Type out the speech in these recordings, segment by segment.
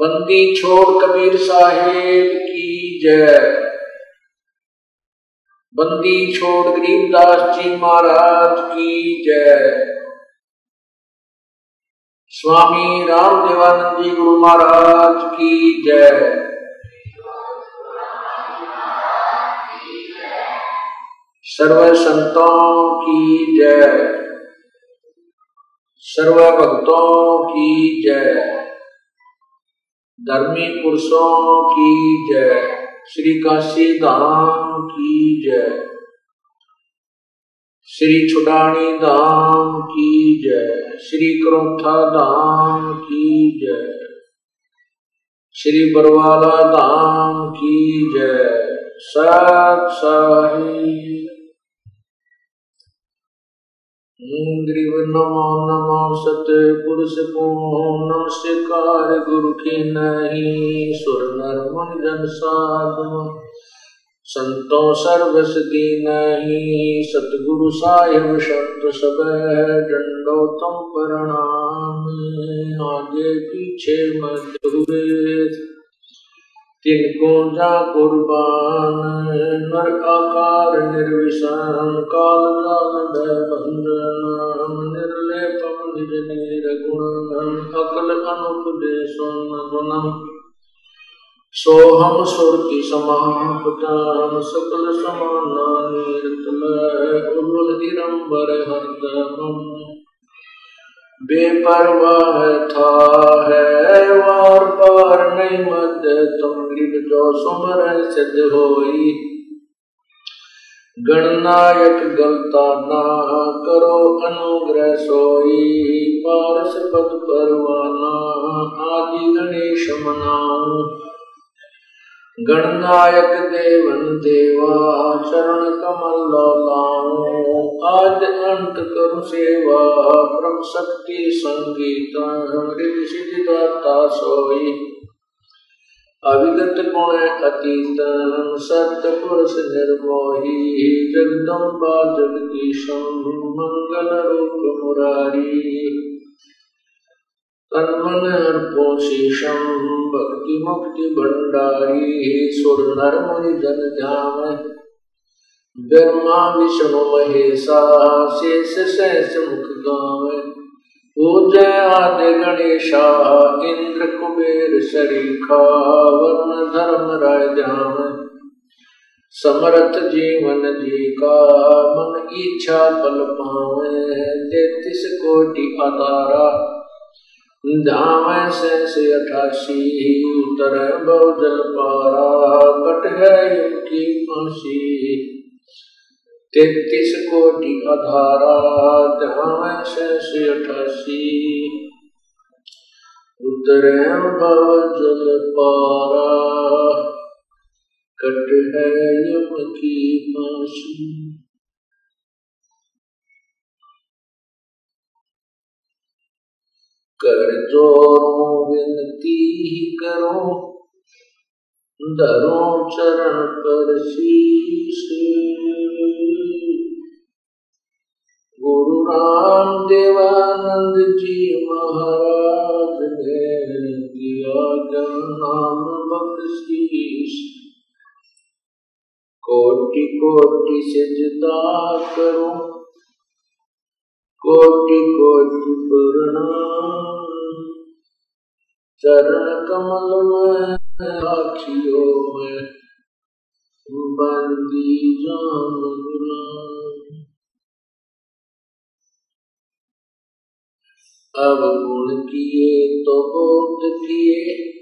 बंदी छोड़ कबीर साहेब की जय। बंदी छोड़ गरीबदास जी महाराज की जय। स्वामी राम देवानंद जी गुरु महाराज की जय। सर्व संतों की जय। सर्व भक्तों की जय। धर्मी पुरुषों की जय। श्री काशी धाम की जय। श्री छुटानी धाम की जय। श्री क्रोथा धाम की जय। श्री बरवाला धाम की जय। सत साहिब ग्रीव नमो नमो सतपुरुष को नमस्कार गुरु की नहीं सुर नर मुनि जन साधु संतों सर्वस की नहीं सतगुरु साहिब संत सब डंडो तुम प्रणाम, आगे पीछे मत हुए तिनको जा कुर्बान नर आकार निर्विषाण काल काल बंधन निर्लेपम निज निर्गुण अकल अनुपदेशम गुणम सोहम सुरति समापताम सकल समाना नीरतल उर्वल हरदम बेपरवाह था है वार पार नहीं मद तुम ग्रीब जो सुमर सिद्ध होई। गणनायक गलता ना करो, अनुग्रह सोई। पारस पद परवाना आदि गणेश मनाऊ। गणनायक देवन देवा चरण कमल लाऊं आज अंत करुं सेवा ब्रह्म शक्ति संगीत हृदय सिद्धिदाता सोई अविगत गुण अतीत सत्य पुरुष निर्मोही, जगदम्बा जगदीशम मंगल रूप मुरारी। तन्मन अर्पोशीषम भक्ति मुक्ति भंडारी सुर नर मुनि जन ध्यान ब्रह्मा विष्णु महेशा शेष शेष मुख गाव पूजय आदि गणेशा इंद्र कुबेर शरीखा वर्ण धर्म राय ध्यान समर्थ जीवन जी का मन इच्छा फल पावे तैतीस कोटि अदारा धाम से अठासी उतर बहुजल पारा कट है युग की फांसी तैतीस कोटि अधारा धाम से अठासी उतर बहुजल पारा कट है युग की फांसी कर जोरों विनती करो धरो चरण पर गुरु राम देवानंद जी महाराज ने दिया नाम बख्शीश। कोटि कोटि सिजदा करो, कोटि कोटि प्रणाम। चरण कमल में आखियों में, बंदी अब गुण किए तो बोध किए,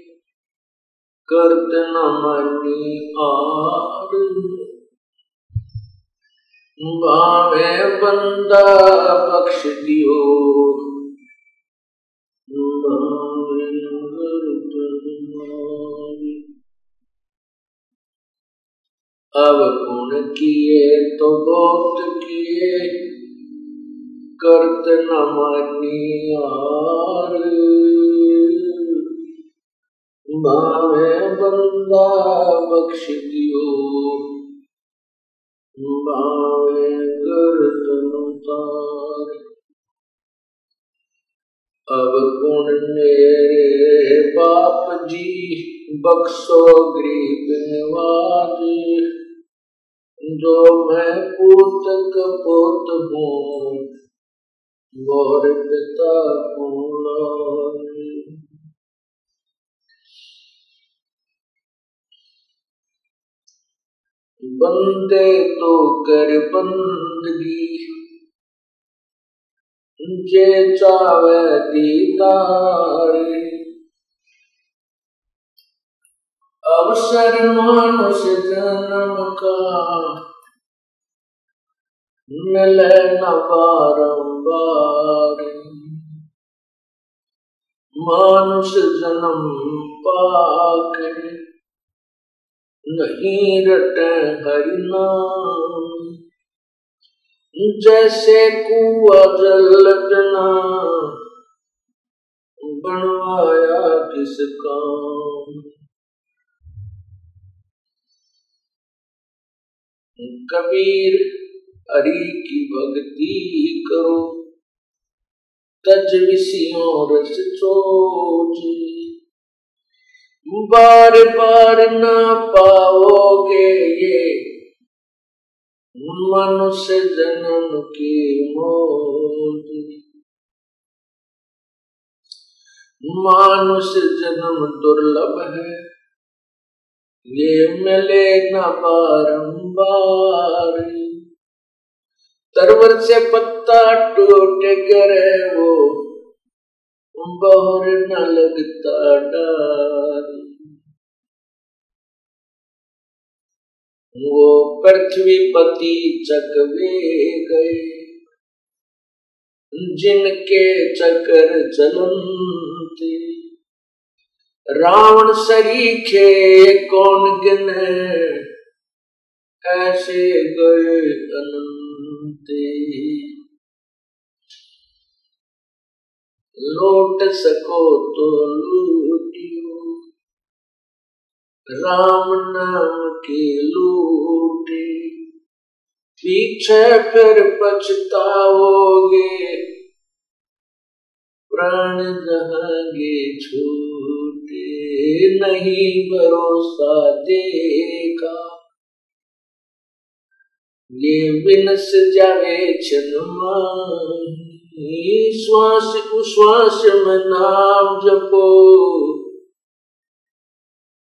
करत न मनी आड़ भावे बंदा बख्श दियो। अब गुण किए तो बहुत किए। करत न मानियार भावे बंदा बख्श दियो। भावे करतन उतार। अब गुण मेरे बाप जी बख्शो गरीब नवाज़। जो मैं पूत कपोत हूँ पिता बंदे तो कर बंदगी जे चावे दीदार। अवसर मानुष जन्म का मिले न बारंबार मानुष जन्म पाकर नहीं रटे हरिनाम जैसे कुआ जल बिना बनवाया किस काम कबीर हरि की भक्ति करो। तज विषयों रस बार बार ना पाओगे ये। मनुष्य जन्म की मौज। मानुष जन्म दुर्लभ है। मिले न तरवर से पत्ता टूट करे वो, बहुर न लगता डार वो पृथ्वी पति चकवे गए, जिनके चक्र चलते रावण सरीखे कौन गिन ऐसे गए अनंते लौट सको तो लूटियो। राम नाम के लूटे। पीछे फिर पछताओगे। प्राण जहांगे छूटे। नहीं भरोसा देगा। ये विनस जावे श्वास उश्वास में नाम जपो।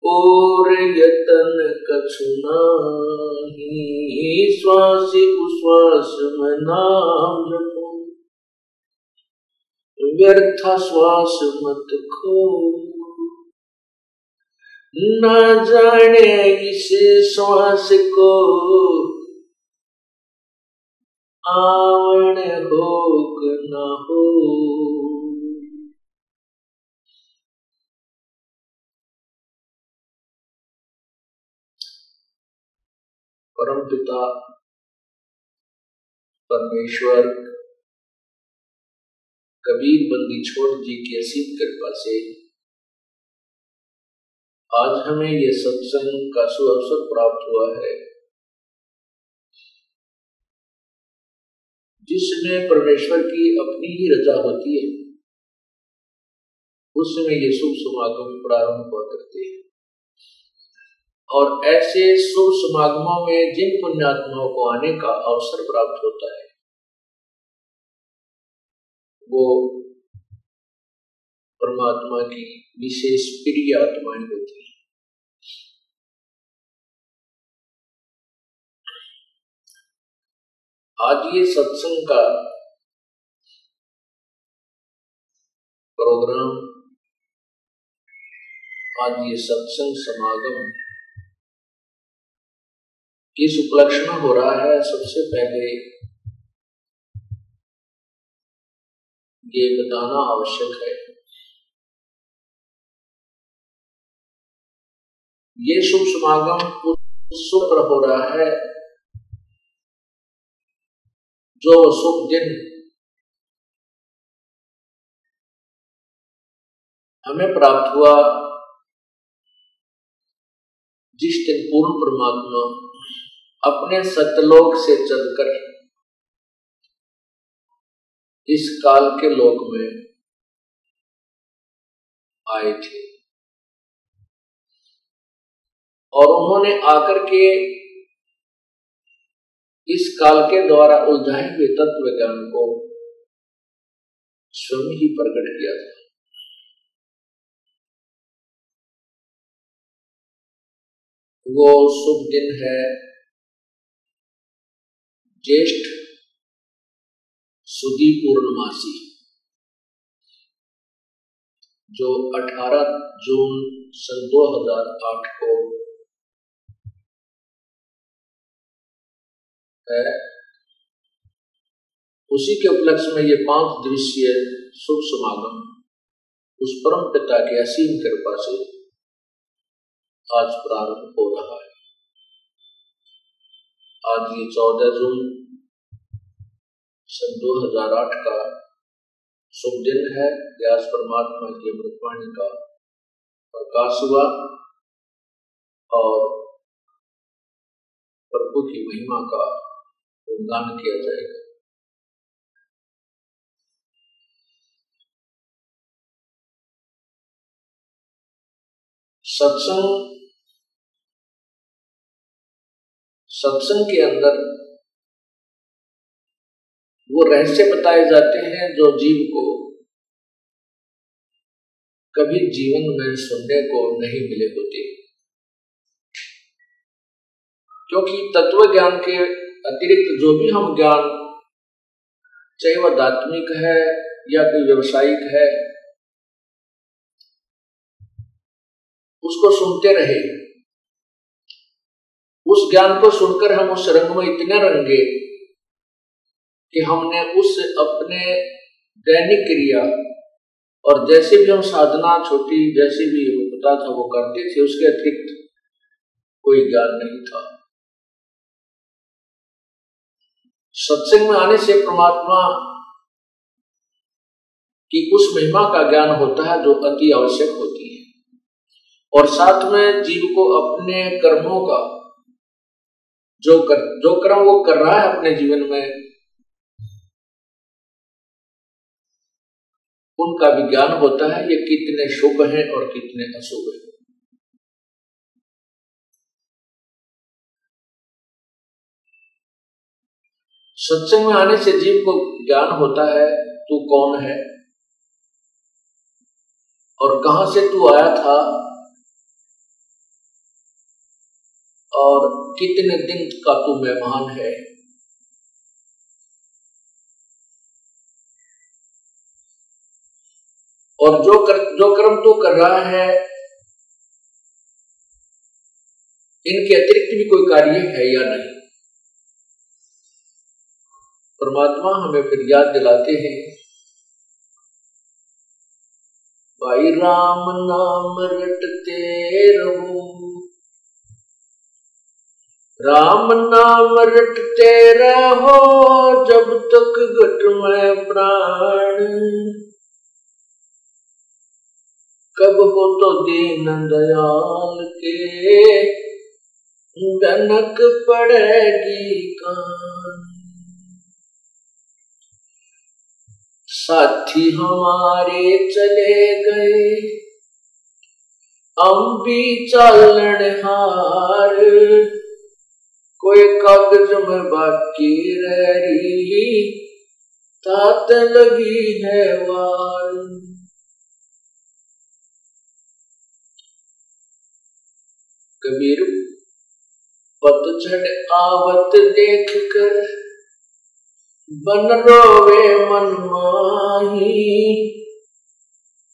और यतन कछुना श्वास उश्वास में नाम जपो। व्यर्थ श्वास मत खो। न जाने इस श्वास को आवण हो न हो। परम पिता परमेश्वर कबीर बंदी छोड़ जी की असीम कृपा से आज हमें यह सत्संग का सुअवसर प्राप्त हुआ है। जिसमें परमेश्वर की अपनी ही रजा होती है, उसमें ये शुभ समागम प्रारंभ हुआ करते हैं। और ऐसे शुभ समागमों में जिन पुण्यात्माओं को आने का अवसर प्राप्त होता है, वो परमात्मा की विशेष प्रिय आत्माएँ होती हैं। आज ये सत्संग का प्रोग्राम, आज ये सत्संग समागम किस उपलक्ष्य में हो रहा है, सबसे पहले ये बताना आवश्यक है। ये शुभ समागम शुक्र हो रहा है। जो शुभ दिन हमें प्राप्त हुआ, जिस दिन पूर्ण परमात्मा अपने सतलोक से चलकर इस काल के लोक में आए थे। और उन्होंने आकर के इस काल के द्वारा उलझाए हुए तत्व ज्ञान को स्वयं ही प्रकट किया था। वो शुभ दिन है। ज्येष्ठ सुदी पूर्णमासी, जो 18 जून सन 2008 को उसी के उपलक्ष्य में ये पाँच दिवसीय शुभ समागम, उस परम पिता की असीम कृपा से आज प्रारंभ हो रहा है। आज ये चौदह जून सन 2008 का शुभ दिन है। व्यास परमात्मा की अमृतवाणी का प्रकाश हुआ और प्रभु की महिमा का गुणगान किया जाएगा। सत्संग सत्संग के अंदर वो रहस्य बताए जाते हैं जो जीव को कभी जीवन में सुनने को नहीं मिले होते। क्योंकि तत्व ज्ञान के अतिरिक्त जो भी हम ज्ञान, चाहे वह दात्मिक है या कोई व्यवसायिक है, उसको सुनते रहे। उस ज्ञान को सुनकर हम उस रंग में इतने रंगे कि हमने उस अपने दैनिक क्रिया और जैसे भी हम साधना छोटी, जैसे भी होता था वो करते थे, उसके अतिरिक्त कोई ज्ञान नहीं था। सत्संग में आने से परमात्मा की उस महिमा का ज्ञान होता है जो अति आवश्यक होती है। और साथ में जीव को अपने कर्मों का, जो कर, जो कर्म वो कर रहा है अपने जीवन में, उनका विज्ञान होता है, ये कितने शुभ हैं और कितने अशुभ हैं। सत्संग में आने से जीव को ज्ञान होता है, तू कौन है? और कहाँ से तू आया था? और कितने दिन का तू मेहमान है? और जो कर, जो कर्म तू कर रहा है, इनके अतिरिक्त भी कोई कार्य है या नहीं? परमात्मा हमें फिर याद दिलाते हैं। भाई राम नाम रटते रहो। राम नाम रटते रहो जब तक घट में प्राण। कब हो तो दीन दयाल के जनक पड़ेगी कान। साथी हमारे चले गए। हम भी चालन हार। कोई कागज़ में बाकी रह रही तात लगी है वार। कबीर, पतझड़ आवत देख कर बन रोवे मन माही,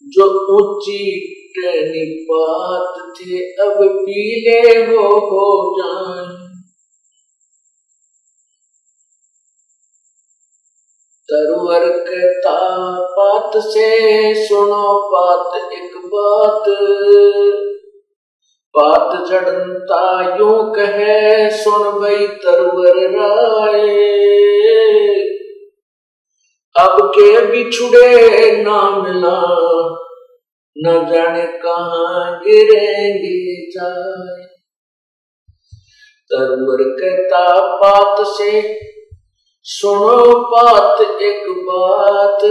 जो ऊँची टनी पात थे, अब पीले हो हो जान तरवर कहता पात से सुनो पात एक बात। पात जड़नता यू कहे, सुन गई तरवर राय। अब के बिछुड़े ना मिला न जाने कहा गिरेंगे जाए। कहता, बात से सुनो बात एक बात,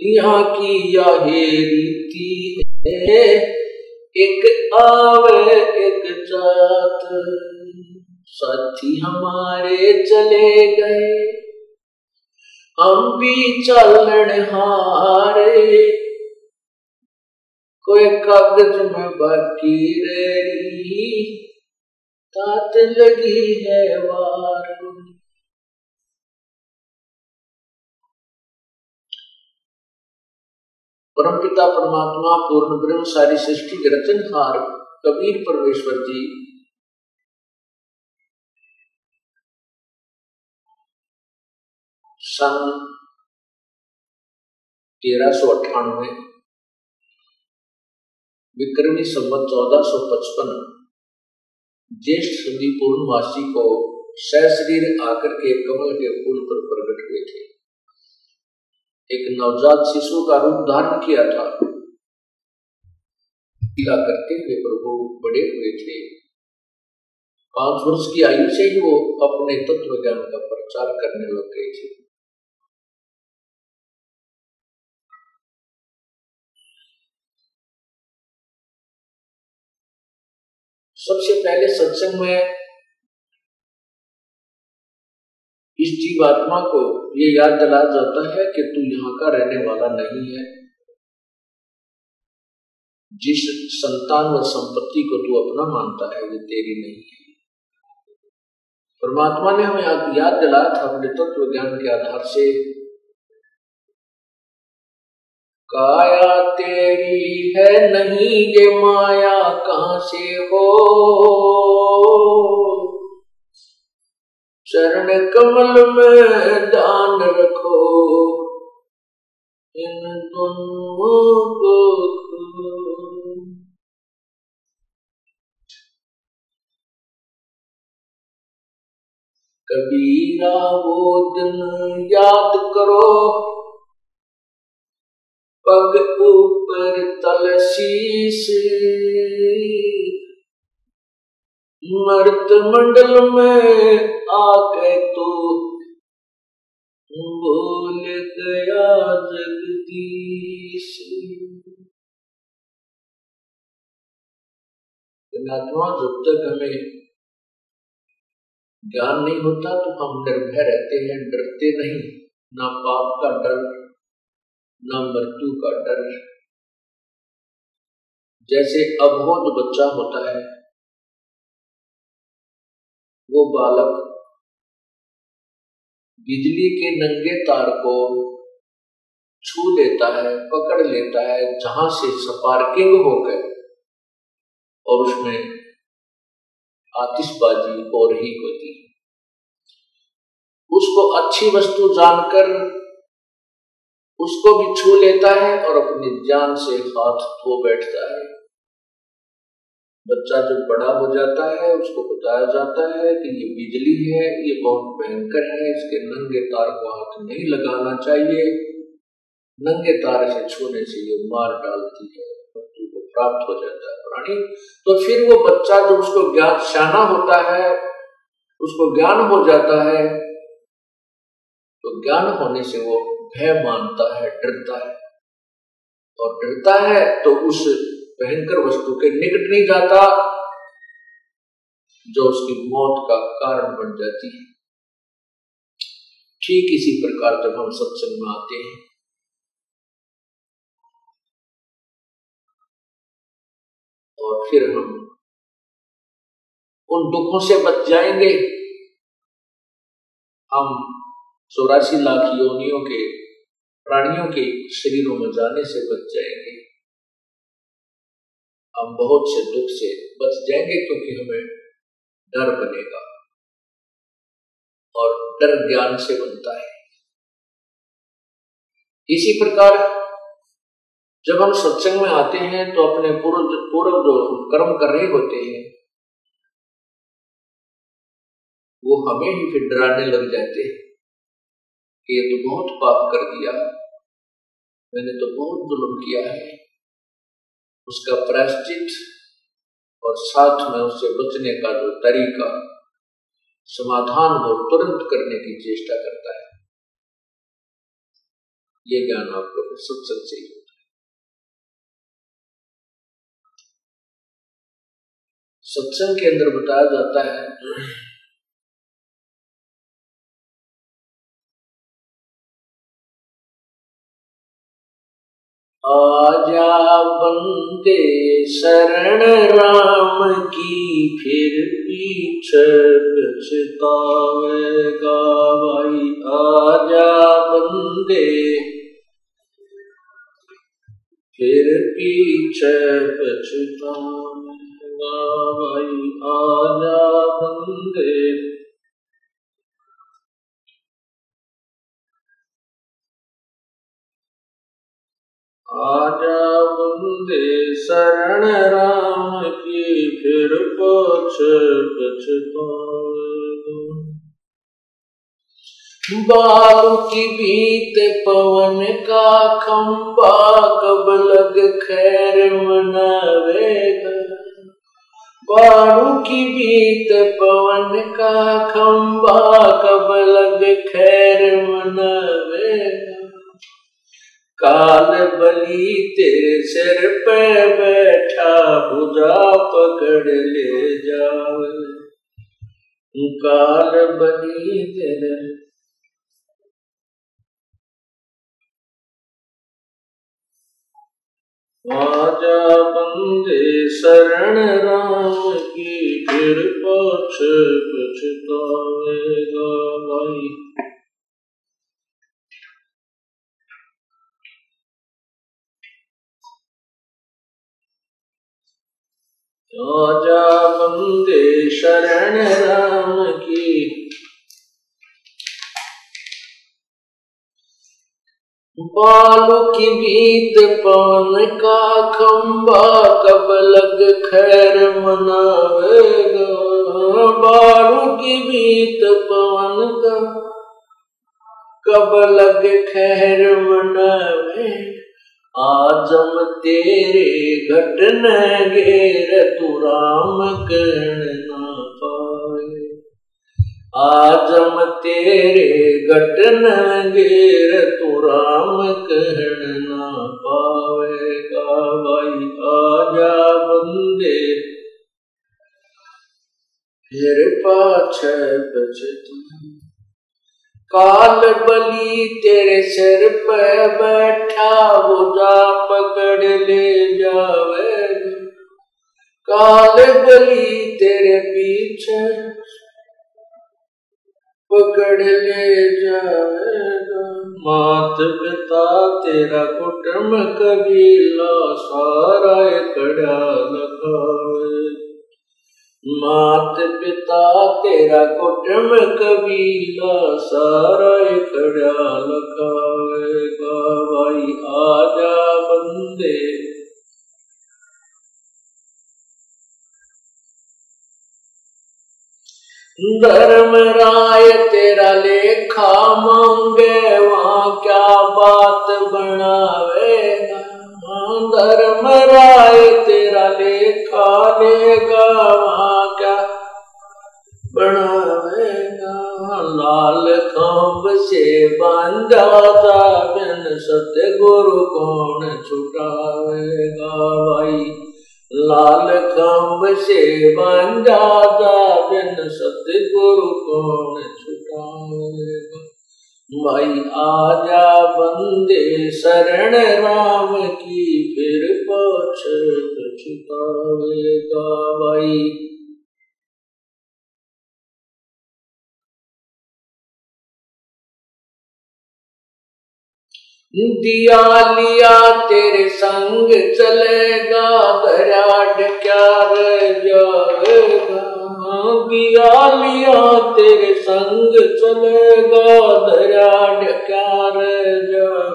यहाँ की यह रीति है, एक आवे एक जात। साथी हमारे चले गए हम भी चलन हारे। कोई कागज़ में बाकी रही। तात लगी है वार। परम पिता परमात्मा, पूर्ण ब्रह्म, सारी सृष्टि के रचनहार कबीर परमेश्वर जी सन तेरह सौ अट्ठानवे, विक्रमी संबत चौदह सौ पचपन, ज्येष्ठ सुधी पूर्णवासी को सशरीर आकर के कमल के फूल पर प्रकट हुए थे। एक नवजात शिशु का रूप धारण किया था। पीला करते हुए प्रभु बड़े हुए थे। पाँच वर्ष की आयु से ही वो अपने तत्व ज्ञान का प्रचार करने लग गए थे। सबसे पहले सत्संग में इस जीवात्मा को ये याद दिलाया जाता है कि तू यहाँ का रहने वाला नहीं है। जिस संतान व संपत्ति को तू अपना मानता है वो तेरी नहीं है। परमात्मा ने हमें याद दिलाया था अपने तत्व ज्ञान के आधार से काया तेरी है नहीं ये माया, कहाँ से हो? चरण कमल में दान रखो, इन दोनों को कबीरा वो दिन याद करो पग ऊपर तल शीश मर्त मंडल में आके तो बोल गया जगदीश। आत्मा जब तक हमें ज्ञान नहीं होता तो हम निर्भय रहते हैं, डरते नहीं। ना पाप का डर ना मृत्यु का डर जैसे अबोध बच्चा होता है। वो बालक बिजली के नंगे तार को छू लेता है, पकड़ लेता है, जहाँ से स्पार्किंग हो गए और उसमें आतिशबाजी हो रही होती है। उसको अच्छी वस्तु जानकर उसको भी छू लेता है और अपनी जान से हाथ धो बैठता है। बच्चा जब बड़ा हो जाता है, उसको बताया जाता है कि ये बिजली है, ये बहुत भयंकर है, इसके नंगे तार को हाथ नहीं लगाना चाहिए। नंगे तार से छूने से ये मार डालती है मृत्यु को प्राप्त हो जाता है प्राणी। तो फिर वो बच्चा जब उसको ज्ञान, शाना होता है, उसको ज्ञान हो जाता है तो ज्ञान होने से वो भय मानता है, डरता है। और डरता है तो उस भयंकर वस्तु के निकट नहीं जाता, जो उसकी मौत का कारण बन जाती है। ठीक इसी प्रकार जब हम सत्संग में आते हैं, और फिर हम उन दुखों से बच जाएँगे, हम चौरासी लाख योनियों के प्राणियों के शरीरों में जाने से बच जाएँगे। हम बहुत से दुख से बच जाएँगे क्योंकि हमें डर बनेगा और डर ज्ञान से बनता है। इसी प्रकार जब हम सत्संग में आते हैं तो अपने पूर्व पूर्व जो कर्म कर रहे होते हैं, वो हमें ही फिर डराने लग जाते हैं। कि ये तो बहुत पाप कर दिया। मैंने तो बहुत जुल्म किया है। उसका प्रायश्चित और साथ में उससे बचने का जो तरीका, समाधान वो तुरंत करने की चेष्टा करता है। ये ज्ञान आपको फिर सत्संग से ही होता है। सत्संग के अंदर बताया जाता है आजा बंदे शरण राम की फिर पीछे पछतावेगा भाई। आजा बंदे फिर पीछे पछतावे भाई। आजा बंदे आजा बंदे शरण राम की फिर पछ बालू। की बीत पवन का खंबा, कब लग खैर मनावेगा बारू की बीत पवन का खंबा, कब लग खैर मनवे काल बली तेरे सिर पे बैठा बुझा पकड़ ले जावे काल बली तेरे आजा बंदे शरण राम की फिर पछ पछतावेगा भाई। आजा बंदे शरण राम की। बालों की बीत पान का खंबा, कब लग खैर मनावेगा बालों की बीत पवन का, कब लग खैर मनावे आज़म तेरे घटन गेर तू राम कहना पाए। आज़म तेरे घटन गेर तू राम कहना पावेगा भाई आजा बंदे। फिर पाछ बचती काल बली तेरे सिर पे बैठा बुझा पकड़ ले जावेगा काल बली तेरे पीछे पकड़ ले जाएगा मात पिता तेरा कुटुम कबीला सारा कड़ा लगावे मात पिता तेरा कुटुम कबीला सारा कड़ा लगावेगा भाई आजा बंदे। धर्म राय तेरा लेखा मांगे, वहाँ क्या बात बनावेगा धर्म राय तेरा लेखा लेगा। लाल खम्ब से बांधा था बिन सतगुरु कौन छुटावेगा भाई? लाल खम्ब से बंजादा बिन सतगुरु कौन छुटाएगा? भाई, आजा बंदे शरण राम की फिर पछ छुटावेगा भाई। दिया लिया तेरे संग चलेगा दराड क्या जाएगा? दिया लिया तेरे संग चलेगा दराड क्या जाएगा?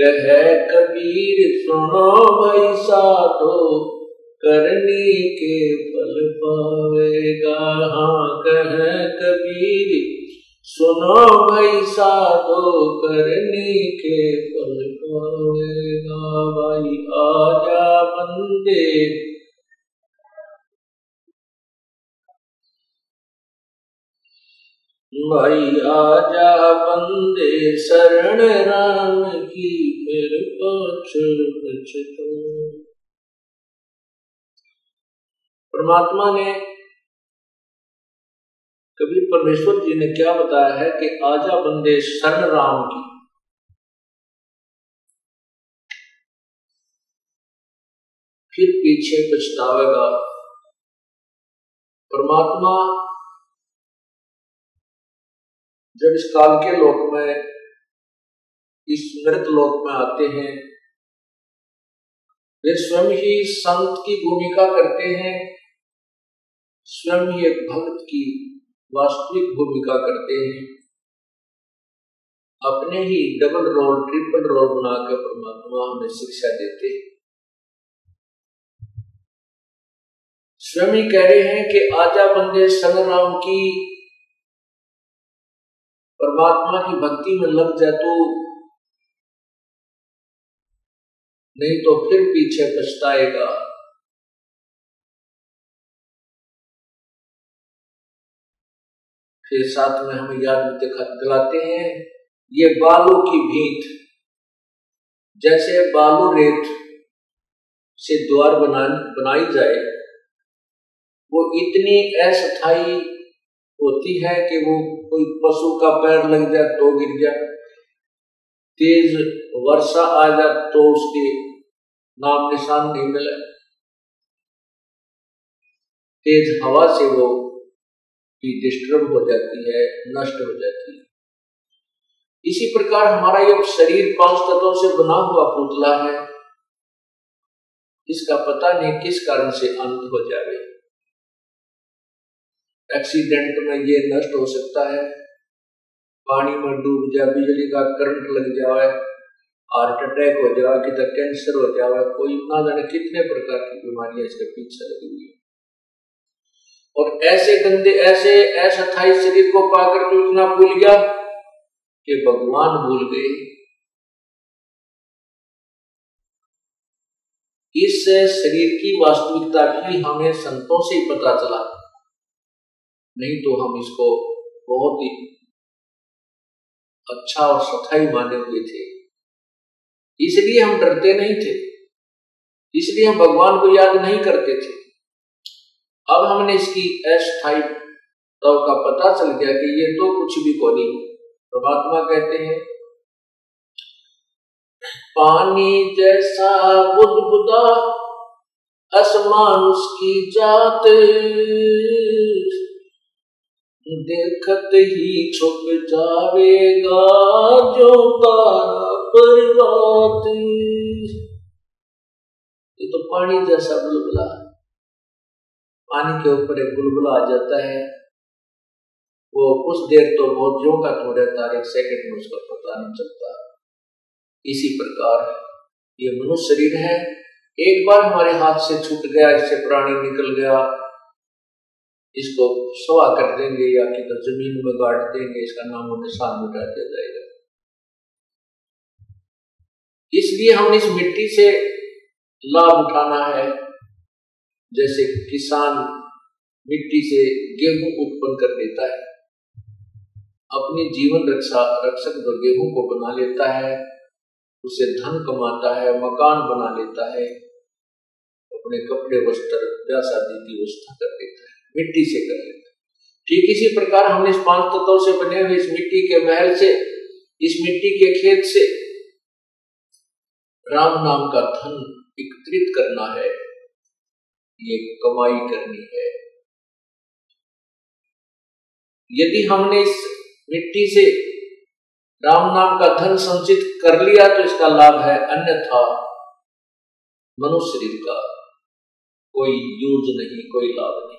कह कबीर, सुनो भाई साधो, करनी के फल पावेगा। हाँ कह कबीर सुनो भाई साधो करनी के फल पावेगा भाई, आजा बंदे। भाई, आजा बंदे, शरण राम की फिर पछ परमात्मा ने कभी परमेश्वर जी ने क्या बताया है कि आजा बंदे शरण राम की। फिर पीछे पछतावेगा। परमात्मा जब इस काल के लोक में, इस मृत लोक में आते हैं, वे स्वयं ही संत की भूमिका करते हैं, स्वयं ही एक भक्त की वास्तविक भूमिका करते हैं। अपने ही डबल रोल ट्रिपल रोल बनाकर परमात्मा हमें शिक्षा देते स्वयं कह रहे हैं कि आजा बंदे संग्राम की, परमात्मा की भक्ति में लग जाए तो। नहीं तो फिर पीछे पछताएगा। फिर साथ में हम याद दिलाते हैं। ये बालू की भीत। जैसे बालू रेत से द्वार बना, बनाई जाए, वो इतनी अस्थाई होती है कि वो कोई पशु का पैर लग जाए तो गिर जाए। तेज वर्षा आ जाए तो उसके नाम निशान नहीं मिले। तेज हवा से वो भी डिस्टर्ब हो जाती है, नष्ट हो जाती है। इसी प्रकार हमारा ये शरीर पाँच तत्वों से बना हुआ पुतला है। इसका पता नहीं किस कारण से अंत हो जाए। एक्सीडेंट में ये नष्ट हो सकता है। पानी में डूब जाए, बिजली का करंट लग जाए हार्ट अटैक हो जाए तो कैंसर हो जाए, कोई ना जाने कितने प्रकार की बीमारियाँ इसके पीछे लगी हुई और ऐसे गंदे, ऐसे अस्थाई शरीर को पाकर तो इतना भूल गया कि भगवान भूल गए। इस शरीर की वास्तविकता भी हमें संतों से ही पता चला। नहीं तो हम इसको बहुत ही अच्छा और सथाई माने हुए थे। इसलिए हम डरते नहीं थे। इसलिए हम भगवान को याद नहीं करते थे। अब हमने इसकी अस्थाई तव का पता चल गया कि ये तो कुछ भी को नहीं परमात्मा कहते हैं, पानी जैसा बुद्ध बुदा असमान उसकी जात। देखत ही छुप जावेगा जो तारा पर्वत ये तो पानी जैसा बुलबुला पानी के ऊपर एक बुलबुला आ जाता है। वो कुछ देर तो बहुत जो का तो रहता है? एक सेकंड में उसका पता नहीं चलता। इसी प्रकार ये मनुष्य शरीर है। एक बार हमारे हाथ से छूट गया, इससे प्राणी निकल गया। इसको सवा कर देंगे या कि ज़मीन में गाड़ देंगे, इसका नाम और निशान मिटा दिया जाएगा। इसलिए हम इस मिट्टी से लाभ उठाना है। जैसे किसान मिट्टी से गेहूँ उत्पन्न कर देता है, अपनी जीवन रक्षा, रक्षक गेहूँ को बना लेता है, उसे धन कमाता है, मकान बना लेता है, अपने कपड़े, वस्त्र ब्याह शादी की व्यवस्था कर लेता है, मिट्टी से कर लेता है। ठीक इसी प्रकार हमने इस पाँच तत्वों से बने हुए इस मिट्टी के महल से, इस मिट्टी के खेत से, राम नाम का धन एकत्रित करना है। ये कमाई करनी है। यदि हमने इस मिट्टी से राम नाम का धन संचित कर लिया तो इसका लाभ है, अन्यथा मनुष्य का कोई यूज़ नहीं, कोई लाभ नहीं।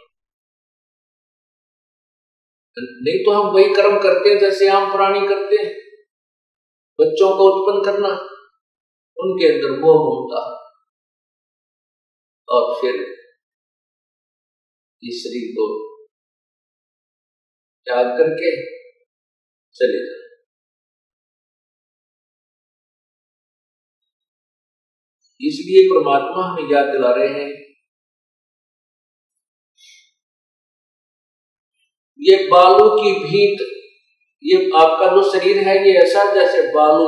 नहीं तो हम वही कर्म करते हैं जैसे आम प्राणी करते हैं। बच्चों को उत्पन्न करना, उनके अंदर मोह ममता और फिर शरीर को त्याग करके चले जाए इसलिए परमात्मा हमें याद दिला रहे हैं। ये बालू की भीत, ये आपका जो शरीर है, ये ऐसा जैसे बालू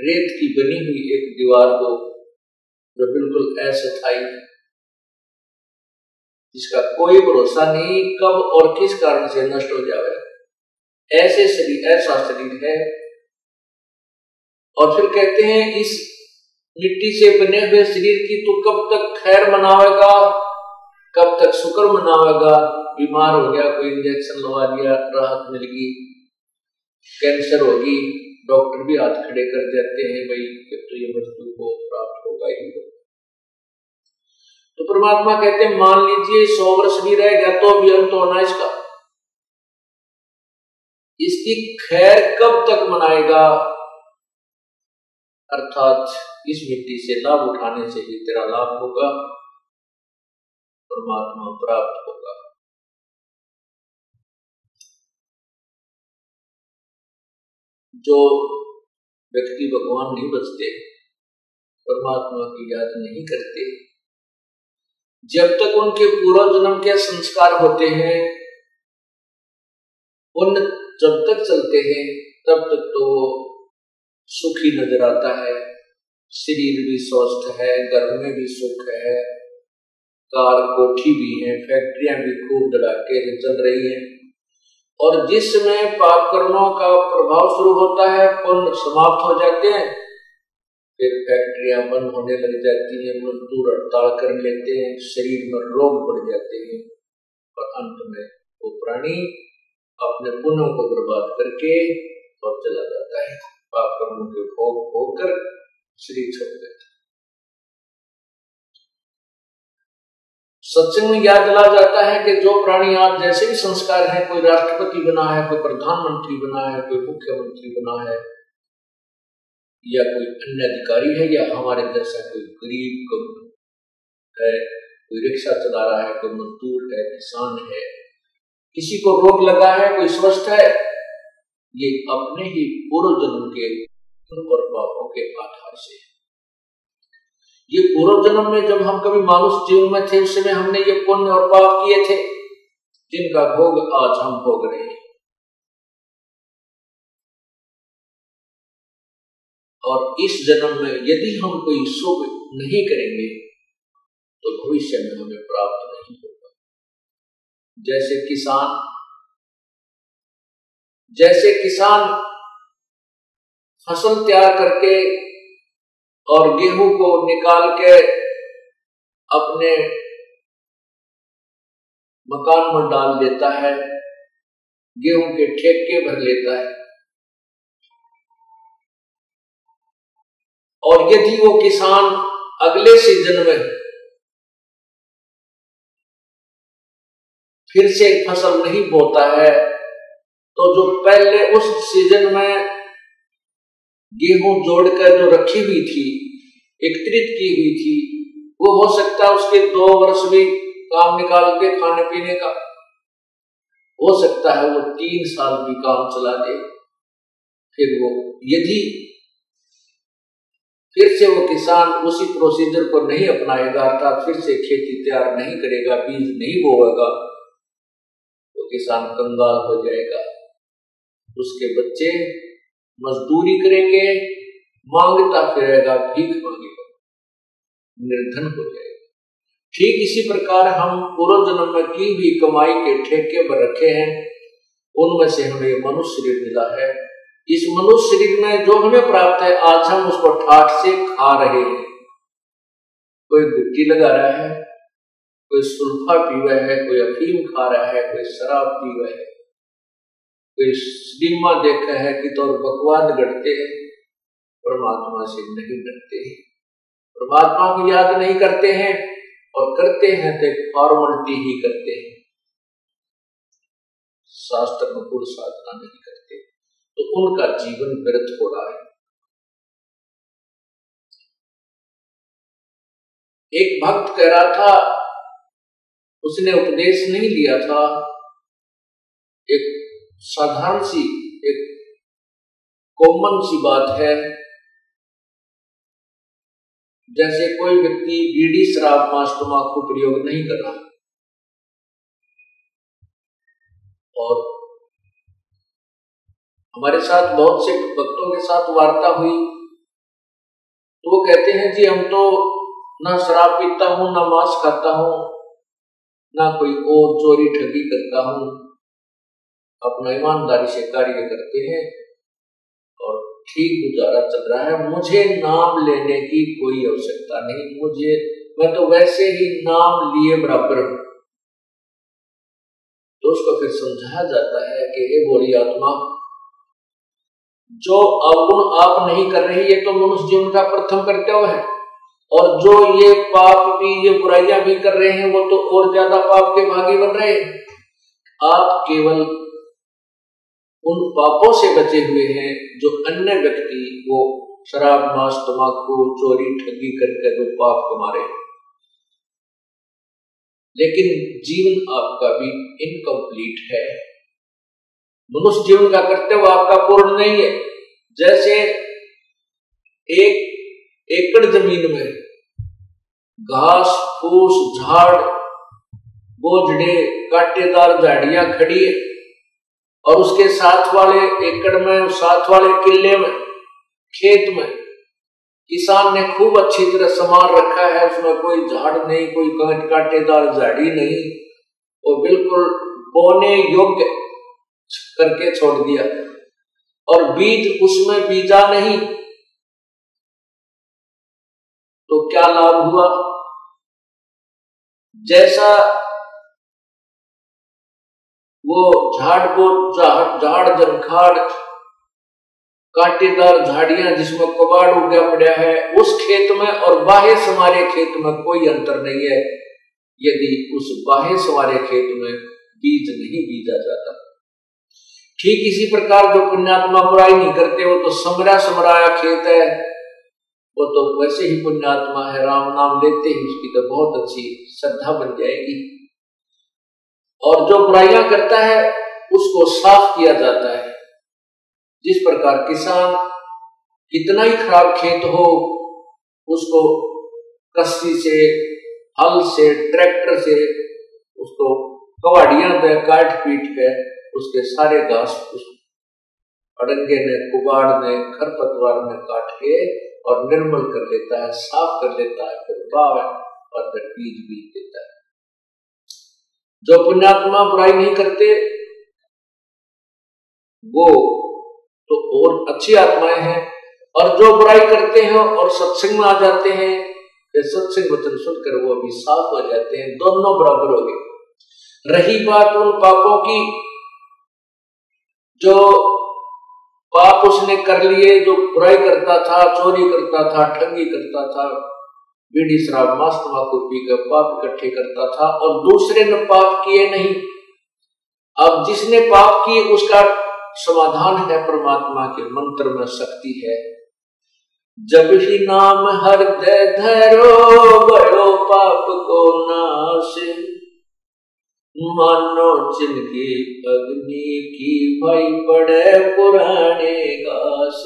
रेत की बनी हुई एक दीवार को जो बिल्कुल अस्थाई जिसका कोई भरोसा नहीं, कब और किस कारण से नष्ट हो जाए ऐसे शरीर, ऐसा शरीर है। और फिर कहते हैं, इस मिट्टी से बने हुए शरीर की तो कब तक खैर मनावेगा? कब तक शुक्र मनावेगा? बीमार हो गया, कोई इंजेक्शन लगा दिया राहत मिल गई कैंसर होगी डॉक्टर भी हाथ खड़े कर देते हैं, भाई तो ये मृत्यु को प्राप्त होगा ही। तो परमात्मा कहते हैं, मान लीजिए, सौ वर्ष भी रह गया तो अभी अंत होना इसका इसकी खैर कब तक मनाएगा? अर्थात इस मिट्टी से लाभ उठाने से ही तेरा लाभ होगा, परमात्मा प्राप्त होगा। जो व्यक्ति भगवान नहीं बचते, परमात्मा की याद नहीं करते जब तक उनके पूर्व जन्म के संस्कार होते हैं, उन जब तक चलते हैं, तब तक तो वो सुखी नज़र आता है। शरीर भी स्वस्थ है, घर में भी सुख है, कार, कोठी भी है, फैक्ट्रियाँ भी खूब धड़ाके से चल रही हैं। और जिस समय पाप कर्मों का प्रभाव शुरू होता है, पुण्य समाप्त हो जाते हैं फिर फैक्ट्रियाँ बंद होने लग जाती हैं, मजदूर हड़ताल कर लेते हैं, शरीर में रोग बढ़ जाते हैं। और अंत में वो प्राणी अपने पुण्यों को बर्बाद करके और चला जाता है। पाप कर्मों के भोग होकर शरीर छोड़ देते सत्संग में याद दिला जाता है कि जो प्राणी आप जैसे भी संस्कार है, कोई राष्ट्रपति बना है, कोई प्रधानमंत्री बना है, कोई मुख्यमंत्री बना है या कोई अन्य अधिकारी है या हमारे जैसा कोई गरीब है, कोई रिक्शा चला रहा है, कोई मजदूर है, किसान है, किसी को रोग लगा है, कोई स्वस्थ है, ये अपने ही पूर्व जन्म के और पापों के आधार से ये पूर्व जन्म में जब हम कभी मानुष जीवन में थे, उस समय हमने ये पुण्य और पाप किए थे, जिनका भोग आज हम भोग रहे हैं। और इस जन्म में यदि हम कोई शुभ नहीं करेंगे तो भविष्य में हमें प्राप्त नहीं होगा। जैसे किसान जैसे किसान फ़सल तैयार करके और गेहूँ को निकाल के अपने मकान में डाल देता है, गेहूँ के ठेके भर लेता है और यदि वो किसान अगले सीज़न में फिर से फ़सल नहीं बोता है तो जो पहले उस सीज़न में गेहूँ जोड़कर जो रखी हुई थी, एकत्रित की हुई थी, वो हो सकता है उसके दो वर्ष भी काम निकाल के खाने पीने का। हो सकता है वो तीन साल भी काम चला दे, फिर वो यदि फिर से वो किसान उसी प्रोसीजर को नहीं अपनाएगा, अर्थात फिर से खेती तैयार नहीं करेगा, बीज नहीं बोएगा तो किसान कंगाल हो जाएगा। उसके बच्चे मजदूरी करेंगे, माँगता फिरेगा, भीख मांगेगा, निर्धन हो जाएगा। ठीक इसी प्रकार हम पूर्व जन्म में की हुई कमाई के ठेके पर रखे हैं, उनमें से हमें मनुष्य मिला है। इस मनुष्य शरीर में जो हमें प्राप्त है, आज हम उसको ठाठ से खा रहे हैं। कोई गुट्टी लगा रहा है, कोई सुल्फा पी हुआ है, कोई अफीम खा रहा है, कोई शराब पी हुआ है, कोई सिनेमा देखा है कि तो बकवाद गढ़ते हैं, परमात्मा से नहीं डरते परमात्मा को याद नहीं करते हैं और करते हैं तो फॉर्मलिटी ही करते हैं। शास्त्र अनुकूल साधना नहीं करते। तो उनका जीवन व्यर्थ हो रहा है। एक भक्त कह रहा था, उसने उपदेश नहीं लिया था। एक साधारण सी, एक कॉमन सी बात है। जैसे कोई व्यक्ति बीड़ी शराब मांस तमाकू प्रयोग नहीं कर रहा और हमारे साथ बहुत से भक्तों के साथ वार्ता हुई। तो वो कहते हैं, जी, हम तो ना शराब पीता हूँ, ना मांस खाता हूँ, ना कोई और चोरी ठगी करता हूँ। अपना ईमानदारी से कार्य करते हैं और ठीक गुजारा चल रहा है। मुझे नाम लेने की कोई आवश्यकता नहीं। मुझे, मैं तो वैसे ही नाम लिए बराबर तो उसको फिर समझाया जाता है कि, हे बोली आत्मा जो अवगुण आप नहीं कर रही, ये तो मनुष्य जीवन का प्रथम कर्तव्य है। और जो ये पाप भी, ये बुराइयाँ भी कर रहे हैं, वो तो और ज़्यादा पाप के भागी बन रहे हैं। आप केवल उन पापों से बचे हुए हैं, जो अन्य व्यक्ति, वो शराब, मांस तमाकू चोरी, ठगी करके जो पाप कमा रहे हैं। लेकिन जीवन आपका भी इनकम्प्लीट है। मनुष्य जीवन का कर्तव्य आपका पूर्ण नहीं है। जैसे एक एकड़ ज़मीन में घास, फूस, झाड़, बोझड़े, कांटेदार झाड़ियाँ खड़ी है और उसके साथ वाले एकड़ में, साथ वाले किले में, खेत में किसान ने खूब अच्छी तरह सामान रखा है। उसमें कोई झाड़ नहीं, कोई कांट, कांटेदार झाड़ी नहीं वो बिल्कुल बोने योग्य करके छोड़ दिया। और बीज उसमें बीजा नहीं। तो क्या लाभ हुआ? जैसा वो झाड़ को झाड़ जनखाड़ कांटेदार झाड़ियाँ जिसमें कबाड़ उगा पड़ा है, उस खेत में और बाहे सवारे खेत में कोई अंतर नहीं है। यदि उस बाहे सवारे खेत में बीज नहीं बीजा जाता। ठीक इसी प्रकार जो पुण्यात्मा बुराई नहीं करते, वो तो समरा समराया खेत है। वो तो वैसे ही पुण्यात्मा है, राम नाम लेते ही उसकी तो बहुत अच्छी श्रद्धा बन जाएगी। और जो बुराइयाँ करता है, उसको साफ़ किया जाता है। जिस प्रकार किसान कितना ही खराब खेत हो, उसको कस्सी से, हल से, ट्रैक्टर से, उसको कवाड़ियाँ काट पीट के उसके सारे घास अड़ंगे ने कुबाड़ ने खरपतवार ने काट के और निर्मल कर लेता है, साफ़ कर लेता है, फिर बाव और फिर बीज बीज देता है। जो पुण्यात्मा बुराई नहीं करते, वो तो और अच्छी आत्माएँ हैं, और जो बुराई करते हैं और सत्संग में आ जाते हैं सत्संग वचन सुनकर वो भी साफ़ हो जाते हैं, दोनों बराबर हो गए। रही बात उन पापों की जो पाप उसने कर लिए, जो बुराई करता था, चोरी करता था, ठगी करता था, बीड़ी शराब, मांस तमाकू पीकर पाप इकट्ठे करता था और दूसरे ने पाप किए नहीं। अब जिसने पाप किए, उसका समाधान है परमात्मा के मंत्र में शक्ति है। जब ही नाम हृदय धरो, बड़ो पाप को नाश। मानो जिनकी अग्नि की भाई पड़े पुराने घास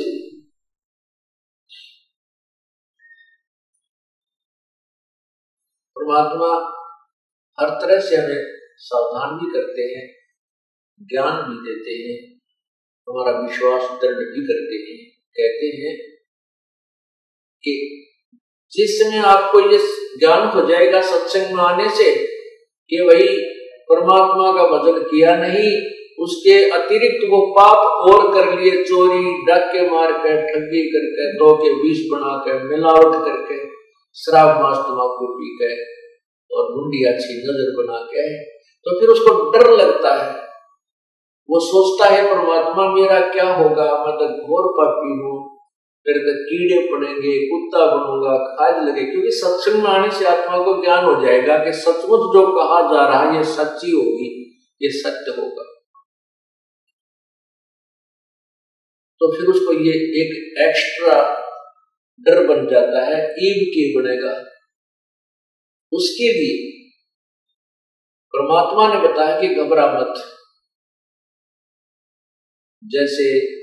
परमात्मा हर तरह से हमें सावधान भी करते हैं, ज्ञान भी देते हैं, हमारा विश्वास दृढ़ भी करते हैं। कहते हैं कि जिस समय आपको ये ज्ञान हो जाएगा सत्संग में आने से कि वही परमात्मा का भजन किया नहीं, उसके अतिरिक्त वो पाप और कर लिए, चोरी, डाके मार कर ठगी करके दो के विष बना कर मिलावट करके शराब मास तमाकू पी के और मुंडी अच्छी नज़र बना के तो फिर उसको डर लगता है। वो सोचता है, परमात्मा मेरा क्या होगा? मैं तो घोर पापी हूँ तो कीड़े पड़ेंगे, कुत्ता बनूँगा, खाद लगे क्योंकि सत्संग में आने से आत्मा को ज्ञान हो जाएगा कि सचमुच जो कहा जा रहा है, ये सच्ची होगी, ये सत्य होगा। तो फिर उसको ये एक एक्स्ट्रा डर बन जाता है ईव के बनेगा। उसके लिए परमात्मा ने बताया कि घबरा मत। जैसे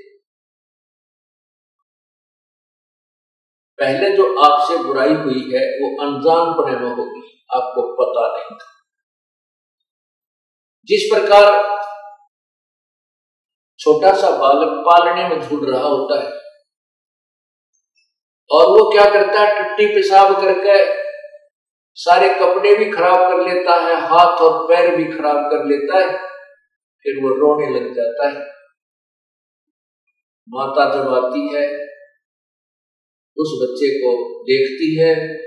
पहले जो आपसे बुराई हुई है, वो अनजान पने में होगी, आपको पता नहीं था। जिस प्रकार छोटा सा बालक पालने में झूठ रहा होता है, और वो क्या करता है, टट्टी पेशाब करके सारे कपड़े भी खराब कर लेता है, हाथ और पैर भी खराब कर लेता है, फिर वो रोने लग जाता है। माता जब आती है उस बच्चे को देखती है,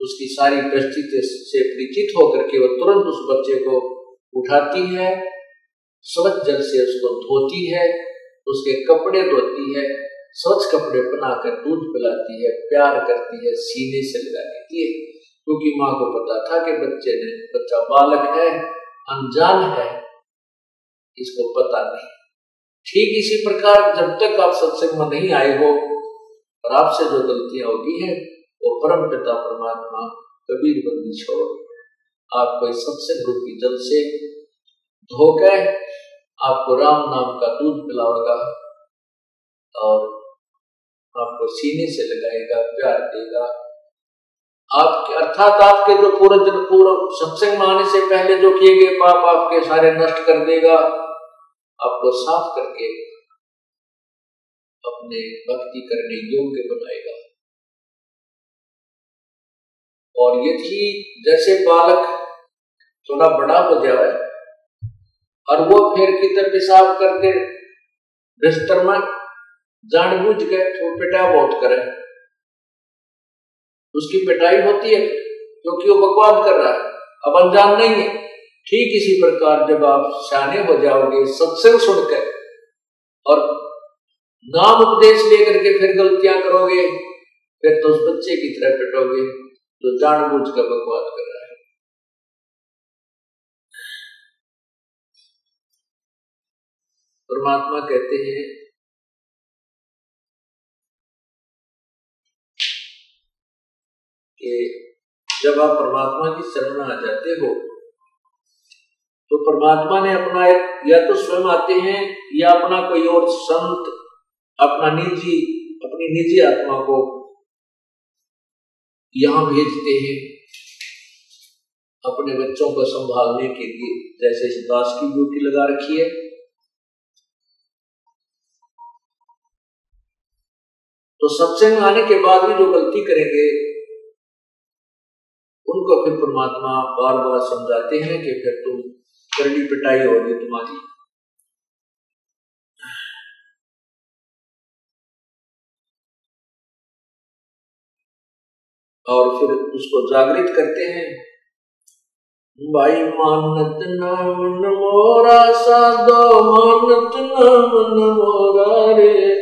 उसकी सारी परिस्थिति से परिचित होकर के वो तुरंत उस बच्चे को उठाती है, स्वच्छ जल से उसको धोती है, उसके कपड़े धोती है, स्वच्छ कपड़े बनाकर दूध पिलाती है, प्यार करती है, सीने से लगा देती है। क्योंकि माँ को पता था कि बच्चे ने, बच्चा बालक है, अनजान है, इसको पता नहीं। ठीक इसी प्रकार जब तक आप सत्संग में नहीं आए हो और आपसे जो गलतियाँ होती हैं, वो परम पिता परमात्मा कबीर बंदी छोड़ आपको इस सत्संग रूपी जल से धोकर आपको राम नाम का दूध पिलाएगा और आपको सीने से लगाएगा, प्यार देगा। आपके, अर्थात आपके जो पूरे दिन पूरा सत्संग में आने से पहले जो किए गए पाप आपके सारे नष्ट कर देगा। आपको साफ़ करके अपने भक्ति करने योग्य बनाएगा। और यदि जैसे बालक थोड़ा बड़ा हो जाए, और वो फिर कितने पेशाब करते बिस्तर में जानबूझ के तो पिटा बहुत करे। उसकी पिटाई होती है, क्योंकि वो बकवाद कर रहा है। अब अनजान नहीं है। ठीक इसी प्रकार जब आप शाने हो जाओगे, सत्संग सुनकर, और नाम उपदेश लेकर के फिर गलतियाँ करोगे, फिर तो उस बच्चे की तरह पिटोगे, जो जानबूझ कर बकवाद कर रहा है। परमात्मा कहते हैं, कि जब आप परमात्मा की शरण आ जाते हो तो परमात्मा ने अपना या तो स्वयं आते हैं, या अपना कोई और संत अपना निजी, अपनी निजी आत्मा को यहाँ भेजते हैं अपने बच्चों को संभालने के लिए। जैसे इस दास की ड्यूटी लगा रखी है। तो सत्संग आने के बाद भी जो गलती करेंगे, उनको फिर परमात्मा बार बार समझाते हैं कि फिर तुम करनी पिटाई होगी तुम्हारी। और फिर उसको जागृत करते हैं। भाई मानत नाम मोरा, साधो मानत नाम मोरा रे।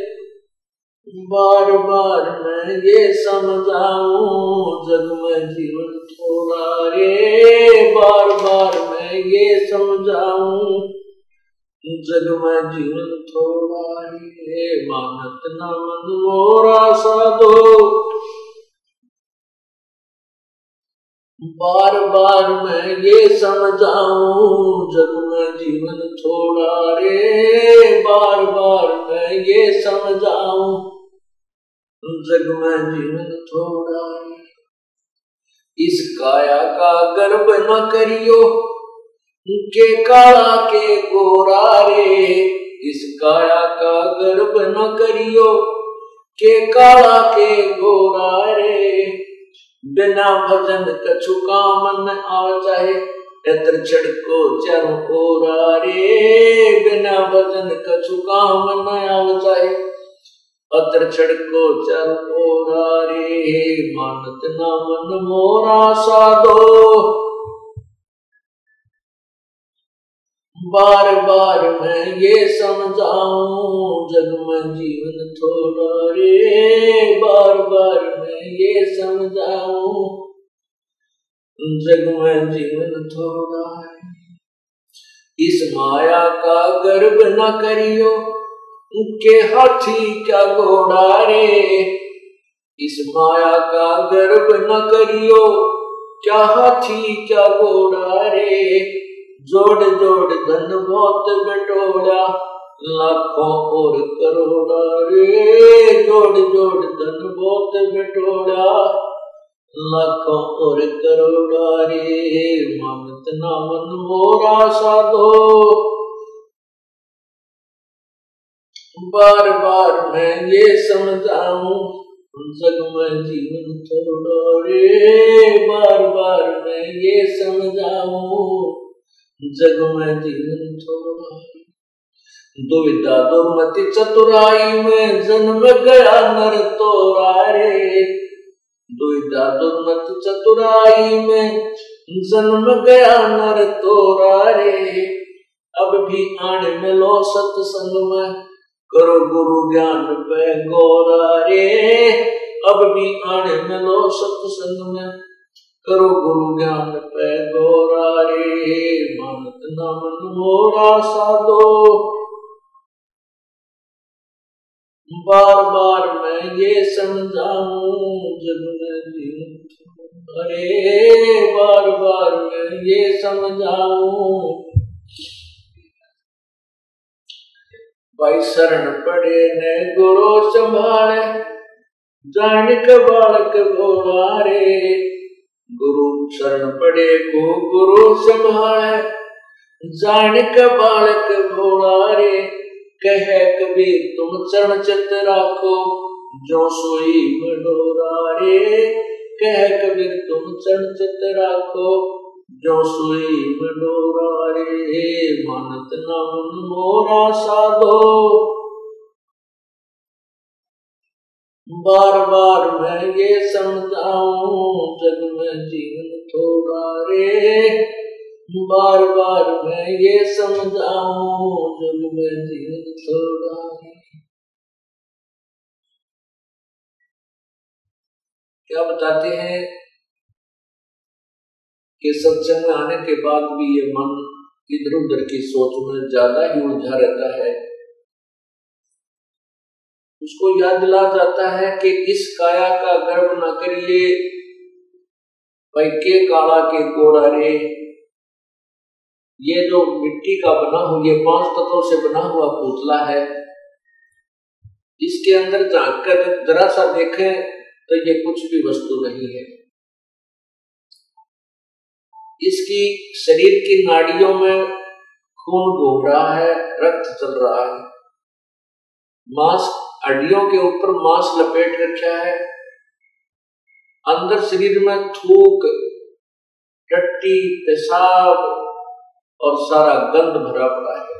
बार बार मैं ये समझाऊ, जग में जीवन थोड़ा रे। बार बार मैं ये समझाऊ, जग में जीवन थोड़ा रे। मानत न मन मोरा, साधो बार बार मैं ये समझाऊं जग में जीवन थोड़ा रे बार बार मैं ये समझाऊं जग में जीवन थोड़ा इस काया का गर्व न करियो के काला के गोरा रे। इस काया का गर्व न करियो, के काला के गोरा रे। बिना भजन कछु काम न आव चाहे एतर छड़को चारों ओरा रे बिना भजन कछु काम न आव चाहे, अतर छड़को चल ओरा रे मानत न मन मोरा साधो। बार बार मैं ये समझाऊं जग में जीवन थोड़ा रे। बार बार ये समझाऊं जग में जीवन थोड़ा है इस माया का गर्भ न करियो के हाथी क्या घोड़ा रे इस माया का गर्भ न करियो क्या हाथी क्या घोड़ा रे जोड़ जोड़ धन बहुत बटोड़ा लाखों और करोड़ा रे, जोड़ जोड़ धन बहुत बटोड़ा लाखों और करोड़ा रे, मानत ना मन मोरा साधो। बार बार मैं ये समझाऊं जग में जीवन थोड़ा रे। बार बार मैं ये समझाऊं, जग में जीवन थोड़ा दुविधा दुर्मति चतुराई में जन्म गया नर तोरा रे। दुविधा दुर्मति चतुराई में जन्म गया नर तोरा रे। अब भी आने मिलो सत्संग में, करो गुरु ज्ञान पे गोरा रे। अब भी आने मिलो सत्संग में, करो गुरु ज्ञान पे गोरा रे। मानत नाम मोरा साधो बार बार मैं ये समझाऊं अरे बार बार मैं ये समझाऊं। भाई शरण पड़े ने गुरु संभाले जान के बालक गोरा रे गुरु शरण पड़े को गुरु संभाले जान का बालक भोला कह कबीर तुम चरण चित राखो, जो सोई बडोरा रे। कह कबीर तुम चरण चित राखो, जो सोई बडोरा रे। मानत नाम मोरा साधो। बार बार मैं ये समझाऊं, जग में जीवन थोड़ा रे। बार बार मैं ये समझाऊं जग में थोड़ा क्या बताते हैं? कि सत्संग में आने के बाद भी ये मन इधर उधर की सोच में ज़्यादा ही उलझा रहता है। उसको याद दिला जाता है कि इस काया का गर्व न करिए भाई के काला के गोरा रे ये जो मिट्टी का बना हुआ, ये पाँच तत्वों से बना हुआ पुतला है। इसके अंदर झाँक कर जरा सा देखें तो ये कुछ भी वस्तु नहीं है। इसकी शरीर की नाड़ियों में खून घूम रहा है, रक्त चल रहा है। मांस, हड्डियों के ऊपर मांस लपेट रखा है। अंदर शरीर में थूक, टट्टी, पेशाब और सारा गंध भरा पड़ा है।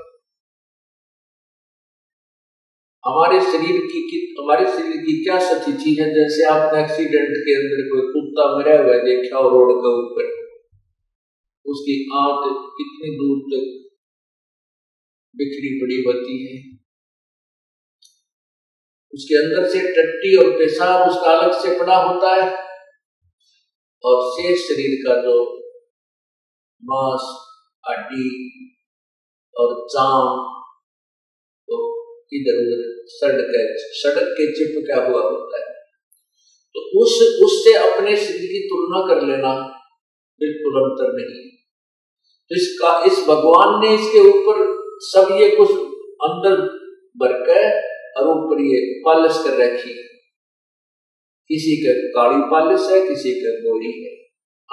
हमारे शरीर की, की हमारे शरीर की क्या स्थिति है? जैसे आपने एक्सीडेंट के अंदर कोई कुत्ता मरा हुआ देखा और रोड के ऊपर उसकी आंत कितनी दूर तक बिखरी पड़ी होती है। उसके अंदर से टट्टी और पेशाब उसका अलग से पड़ा होता है। और शेष शरीर का जो मांस हड्डी और चाम तो इधर उधर सड़क सड़क के चिपका हुआ होता है? तो उस, उससे अपने शरीर की तुलना कर लेना बिल्कुल अंतर नहीं। तो इसका, इस भगवान ने इसके ऊपर सब ये कुछ अंदर भर के और ऊपर ये पालिश कर रखी है। किसी का काली पालिश है, किसी का गोरी है।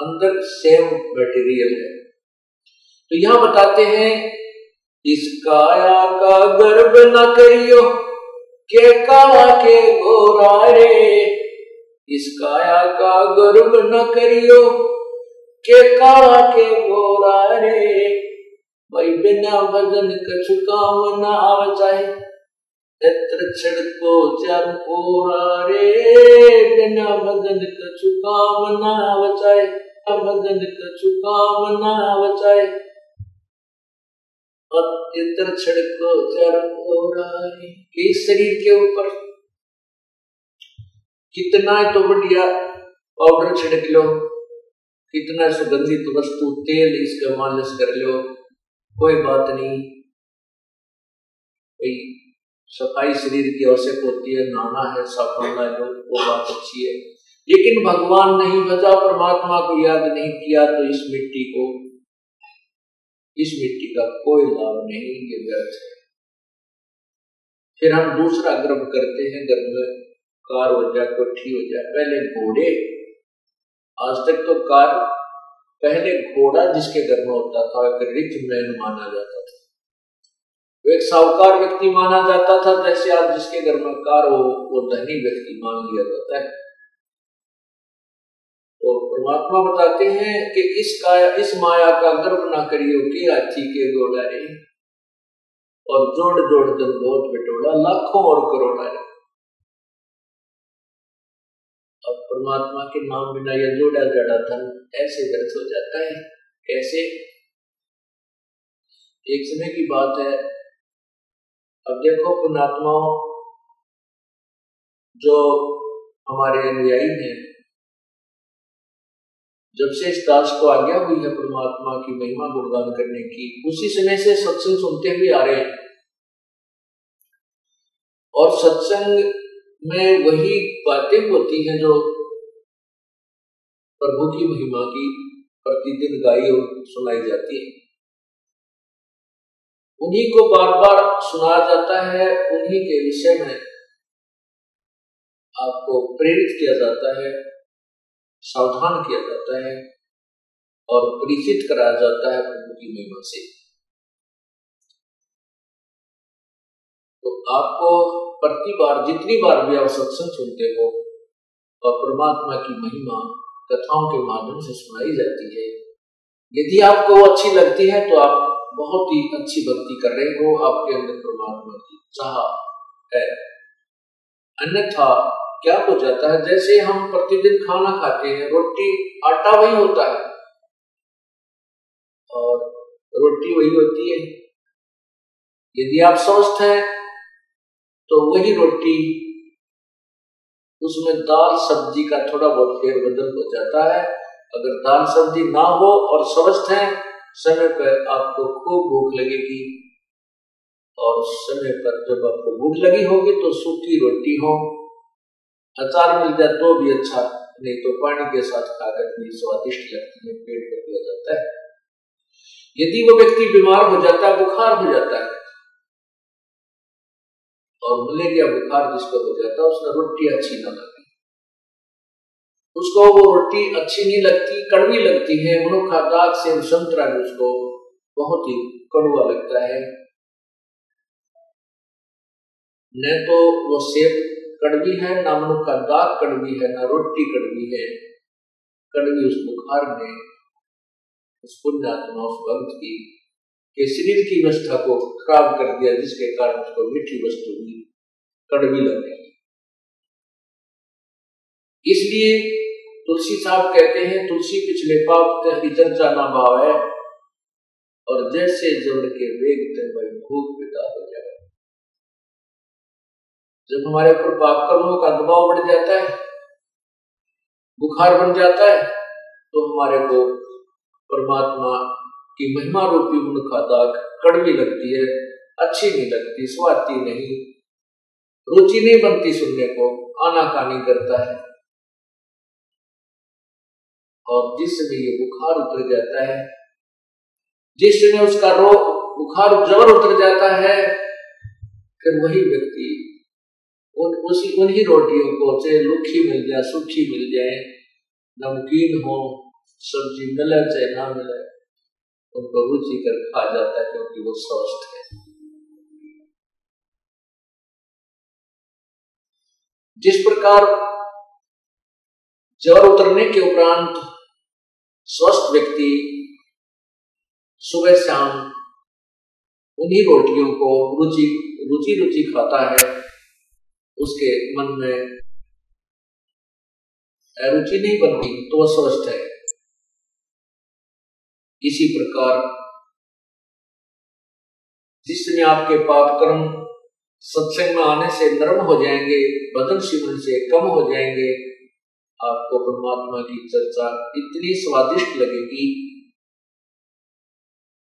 अंदर सेम मटेरियल है। तो यहाँ बताते हैं, इस काया का गर्व न करियो, के काला के गोरा रे। इस काया का गर्व न करियो, के काला के गोरा रे। भाई, बिना वज़न कछु काम न आव चाहे यत्र छिड़को चर पूरा रे। बिना भगन कछु काम न ना बचाए भगन कछु काम ना बचाए इत्र छिड़को चर पूरा इस शरीर के ऊपर कितना तो बढ़िया? पाउडर छिड़क लो। कितना सुगंधित वस्तु, तेल इसका मालिश कर लो। कोई बात नहीं। भाई, सफ़ाई शरीर की आवश्यक होती है। नाना है साफ़ होना है वो बात अच्छी है। लेकिन भगवान नहीं बचा, परमात्मा को याद नहीं किया तो इस मिट्टी को इस मिट्टी का कोई लाभ नहीं ये व्यर्थ है। फिर हम दूसरा गर्भ करते हैं, गर्भ में कार हो जाए, कोठी हो जाए, पहले घोड़े। आज तक तो कार पहले घोड़ा जिसके घर में होता था, एक रिच मैन माना जाता था। वो एक साहूकार व्यक्ति माना जाता था, जैसे आज जिसके घर में कार हो, वो धनी व्यक्ति मान लिया जाता है। परमात्मा बताते हैं कि इस काया, इस माया का गर्व ना करियो कि हाथी के गोड़ा रे। और जोड़ जोड़ जब बहुत बिटोड़ा, लाखों और करोड़ा रे। अब परमात्मा के नाम बिना यह जोड़ा जड़ा धन ऐसे व्यर्थ हो जाता है। कैसे? एक समय की बात है। अब देखो पुणात्माओं जो हमारे अनुयायी हैं जब से इस दास को आज्ञा हुई है परमात्मा की महिमा गुणगान करने की, उसी समय से सत्संग सुनते हुए आ रहे हैं। और सत्संग में वही बातें होती हैं जो प्रभु की महिमा की प्रतिदिन गाई और सुनाई जाती है। उन्हीं को बार बार सुनाया जाता है, उन्हीं के विषय में आपको प्रेरित किया जाता है। सावधान किया जाता है और परिचित कराया जाता है प्रभु की महिमा से। तो आपको प्रति बार, जितनी बार भी आप सत्संग सुनते हो, और परमात्मा की महिमा कथाओं के माध्यम से सुनाई जाती है, यदि आपको वो अच्छी लगती है तो आप बहुत ही अच्छी भक्ति कर रहे हो। आपके अंदर परमात्मा की चाह है। अन्यथा क्या हो जाता है? जैसे हम प्रतिदिन खाना खाते हैं, रोटी, आटा वही होता है। और रोटी वही होती है। यदि आप स्वस्थ हैं तो वही रोटी, उसमें दाल सब्ज़ी का थोड़ा बहुत फेरबदल हो जाता है। अगर दाल सब्ज़ी ना हो और स्वस्थ है, समय पर आपको खूब भूख लगेगी। और समय पर जब आपको भूख लगी होगी तो सूखी रोटी हो। अचार मिल जाए तो भी अच्छा नहीं तो पानी के साथ खाकर भी स्वादिष्ट लगती है, पेट कर दिया जाता है। यदि वो व्यक्ति बीमार हो जाता है, बुखार हो जाता है, और मलेरिया बुखार जिसको हो जाता है, उसमें रोटी अच्छी ना लगती। उसको वो रोटी अच्छी नहीं लगती, कड़वी लगती है, मनुखा दाग से संतरा उसको बहुत ही कड़वा लगता है। न तो वो सेब कड़वी है, ना मनुखा दाग कड़वी है, ना रोटी कड़वी है। कड़वी उस बुखार ने, उस पुण्यात्मा उस भक्त की, के शरीर की व्यवस्था को खराब कर दिया, जिसके कारण उसको मीठी वस्तु भी कड़वी लगने इसलिए तुलसी साहब कहते हैं, तुलसी पिछले पाप इधर जाना भाव है, और जैसे जोड़ के वेग वही भूख पिता हो जाए। जब हमारे ऊपर पाप कर्मों का दबाव बढ़ जाता है, बुखार बन जाता है तो हमारे को परमात्मा की महिमा रूपी उनका दाग कड़वी लगती है, अच्छी नहीं लगती, स्वाती नहीं। रुचि नहीं बनती सुनने को, आनाकानी करता है। और जिस समय ये बुखार उतर जाता है जिस समय उसका रोग बुखार जबर उतर जाता है, फिर वही व्यक्ति उसी उन्हीं रोटियों को चाहे लुखी मिल जाए, सूखी मिल जाए, नमकीन हो, सब्ज़ी मिले, चाहे ना मिले उनको रुचि कर खा जाता है क्योंकि वो स्वस्थ है। जिस प्रकार जबर उतरने के उपरांत स्वस्थ व्यक्ति सुबह शाम उन्हीं रोटियों को रुचि रुचि रुचि खाता है उसके मन में रुचि नहीं बनती तो वह स्वस्थ है। इसी प्रकार जिसमें आपके पाप कर्म सत्संग में आने से नरम हो जाएँगे, बदन शिवन से कम हो जाएँगे, आपको परमात्मा की चर्चा इतनी स्वादिष्ट लगेगी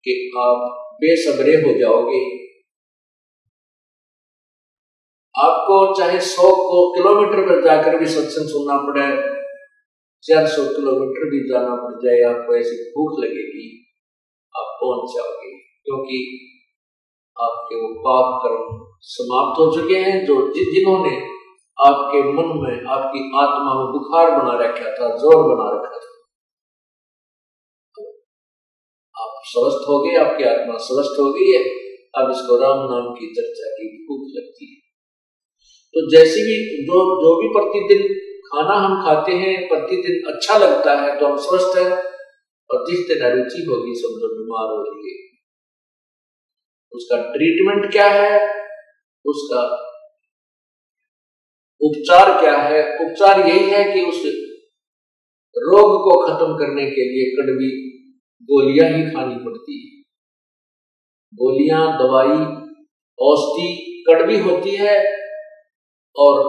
कि आप बेसबरे हो जाओगे। चाहे सौ को किलोमीटर पर जाकर भी सत्संग सुनना पड़े चार सौ किलोमीटर भी जाना पड़ जाए, आपको ऐसी भूख लगेगी, आप पहुँच जाओगे। क्योंकि आपके वो पाप कर्म समाप्त हो चुके हैं, जो जिन्होंने आपके मन में आपकी आत्मा में बुखार बना रखा था, ज़ोर बना रखा था। आप स्वस्थ हो गए, आपकी आत्मा स्वस्थ हो गई है। अब इसको राम नाम की चर्चा की भूख लगती है। तो जैसे भी जो जो भी प्रतिदिन खाना हम खाते हैं, प्रतिदिन अच्छा लगता है तो हम स्वस्थ है, और जिस दिन अरुचि होगी समझो बीमार हो होगी। उसका ट्रीटमेंट क्या है? उसका उपचार क्या है? उपचार यही है कि उस रोग को खत्म करने के लिए कड़वी गोलियाँ ही खानी पड़ती है। गोलियाँ, दवाई, औषधि कड़वी होती है और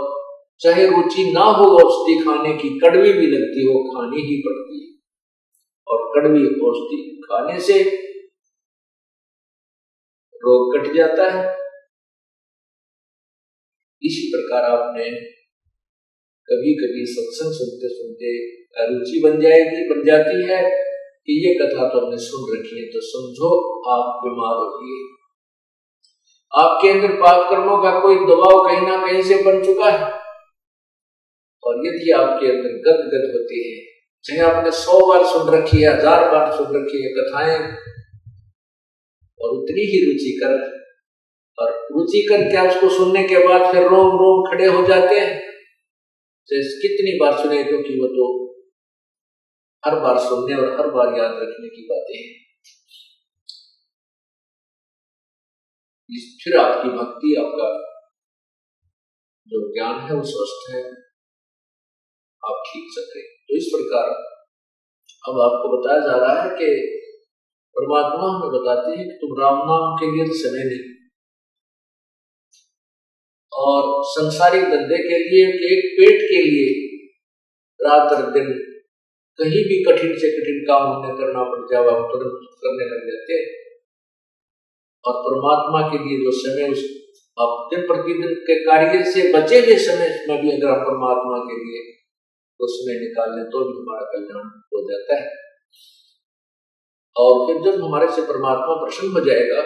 चाहे रुचि ना हो औषधि खाने की, कड़वी भी लगती हो, खानी ही पड़ती है। और कड़वी औषधि खाने से रोग कट जाता है। इसी प्रकार आपने कभी कभी सत्संग सुनते सुनते रुचि बन जाएगी, बन जाती है कि ये कथा तो हमने सुन रखी है तो समझो आप बीमार हो गए आपके अंदर पाप कर्मों का कोई दबाव कहीं ना कहीं से बन चुका है? और यदि आपके अंदर गद गद होती है। चाहे आपने सौ बार सुन रखी है, हज़ार बार सुन रखी है कथाएँ, और उतनी ही रुचि कर, और रुचि कर क्या उसको सुनने के बाद फिर रोम रोम खड़े हो जाते हैं? जैसे कितनी बार सुने? क्योंकि वो तो हर बार सुनने और हर बार याद रखने की बातें हैं। फिर आपकी भक्ति आपका जो ज्ञान है, वो स्वस्थ है। आप ठीक सके तो इस प्रकार अब आपको बताया जा रहा है कि परमात्मा हमें बताते हैं कि तुम राम नाम के लिए तो समय नहीं। और संसारिक धंधे के लिए, एक पेट के लिए रात और दिन कहीं भी कठिन से कठिन काम हमें करना पड़ जाए हम तुरंत करने लग जाते हैं। और परमात्मा के लिए जो समय उस दिन प्रतिदिन के कार्य से बचे हुए समय में भी अगर हम परमात्मा के लिए तो समय निकाल लें तो भी हमारा कल्याण हो जाता है। और फिर जब हमारे से परमात्मा प्रसन्न हो जाएगा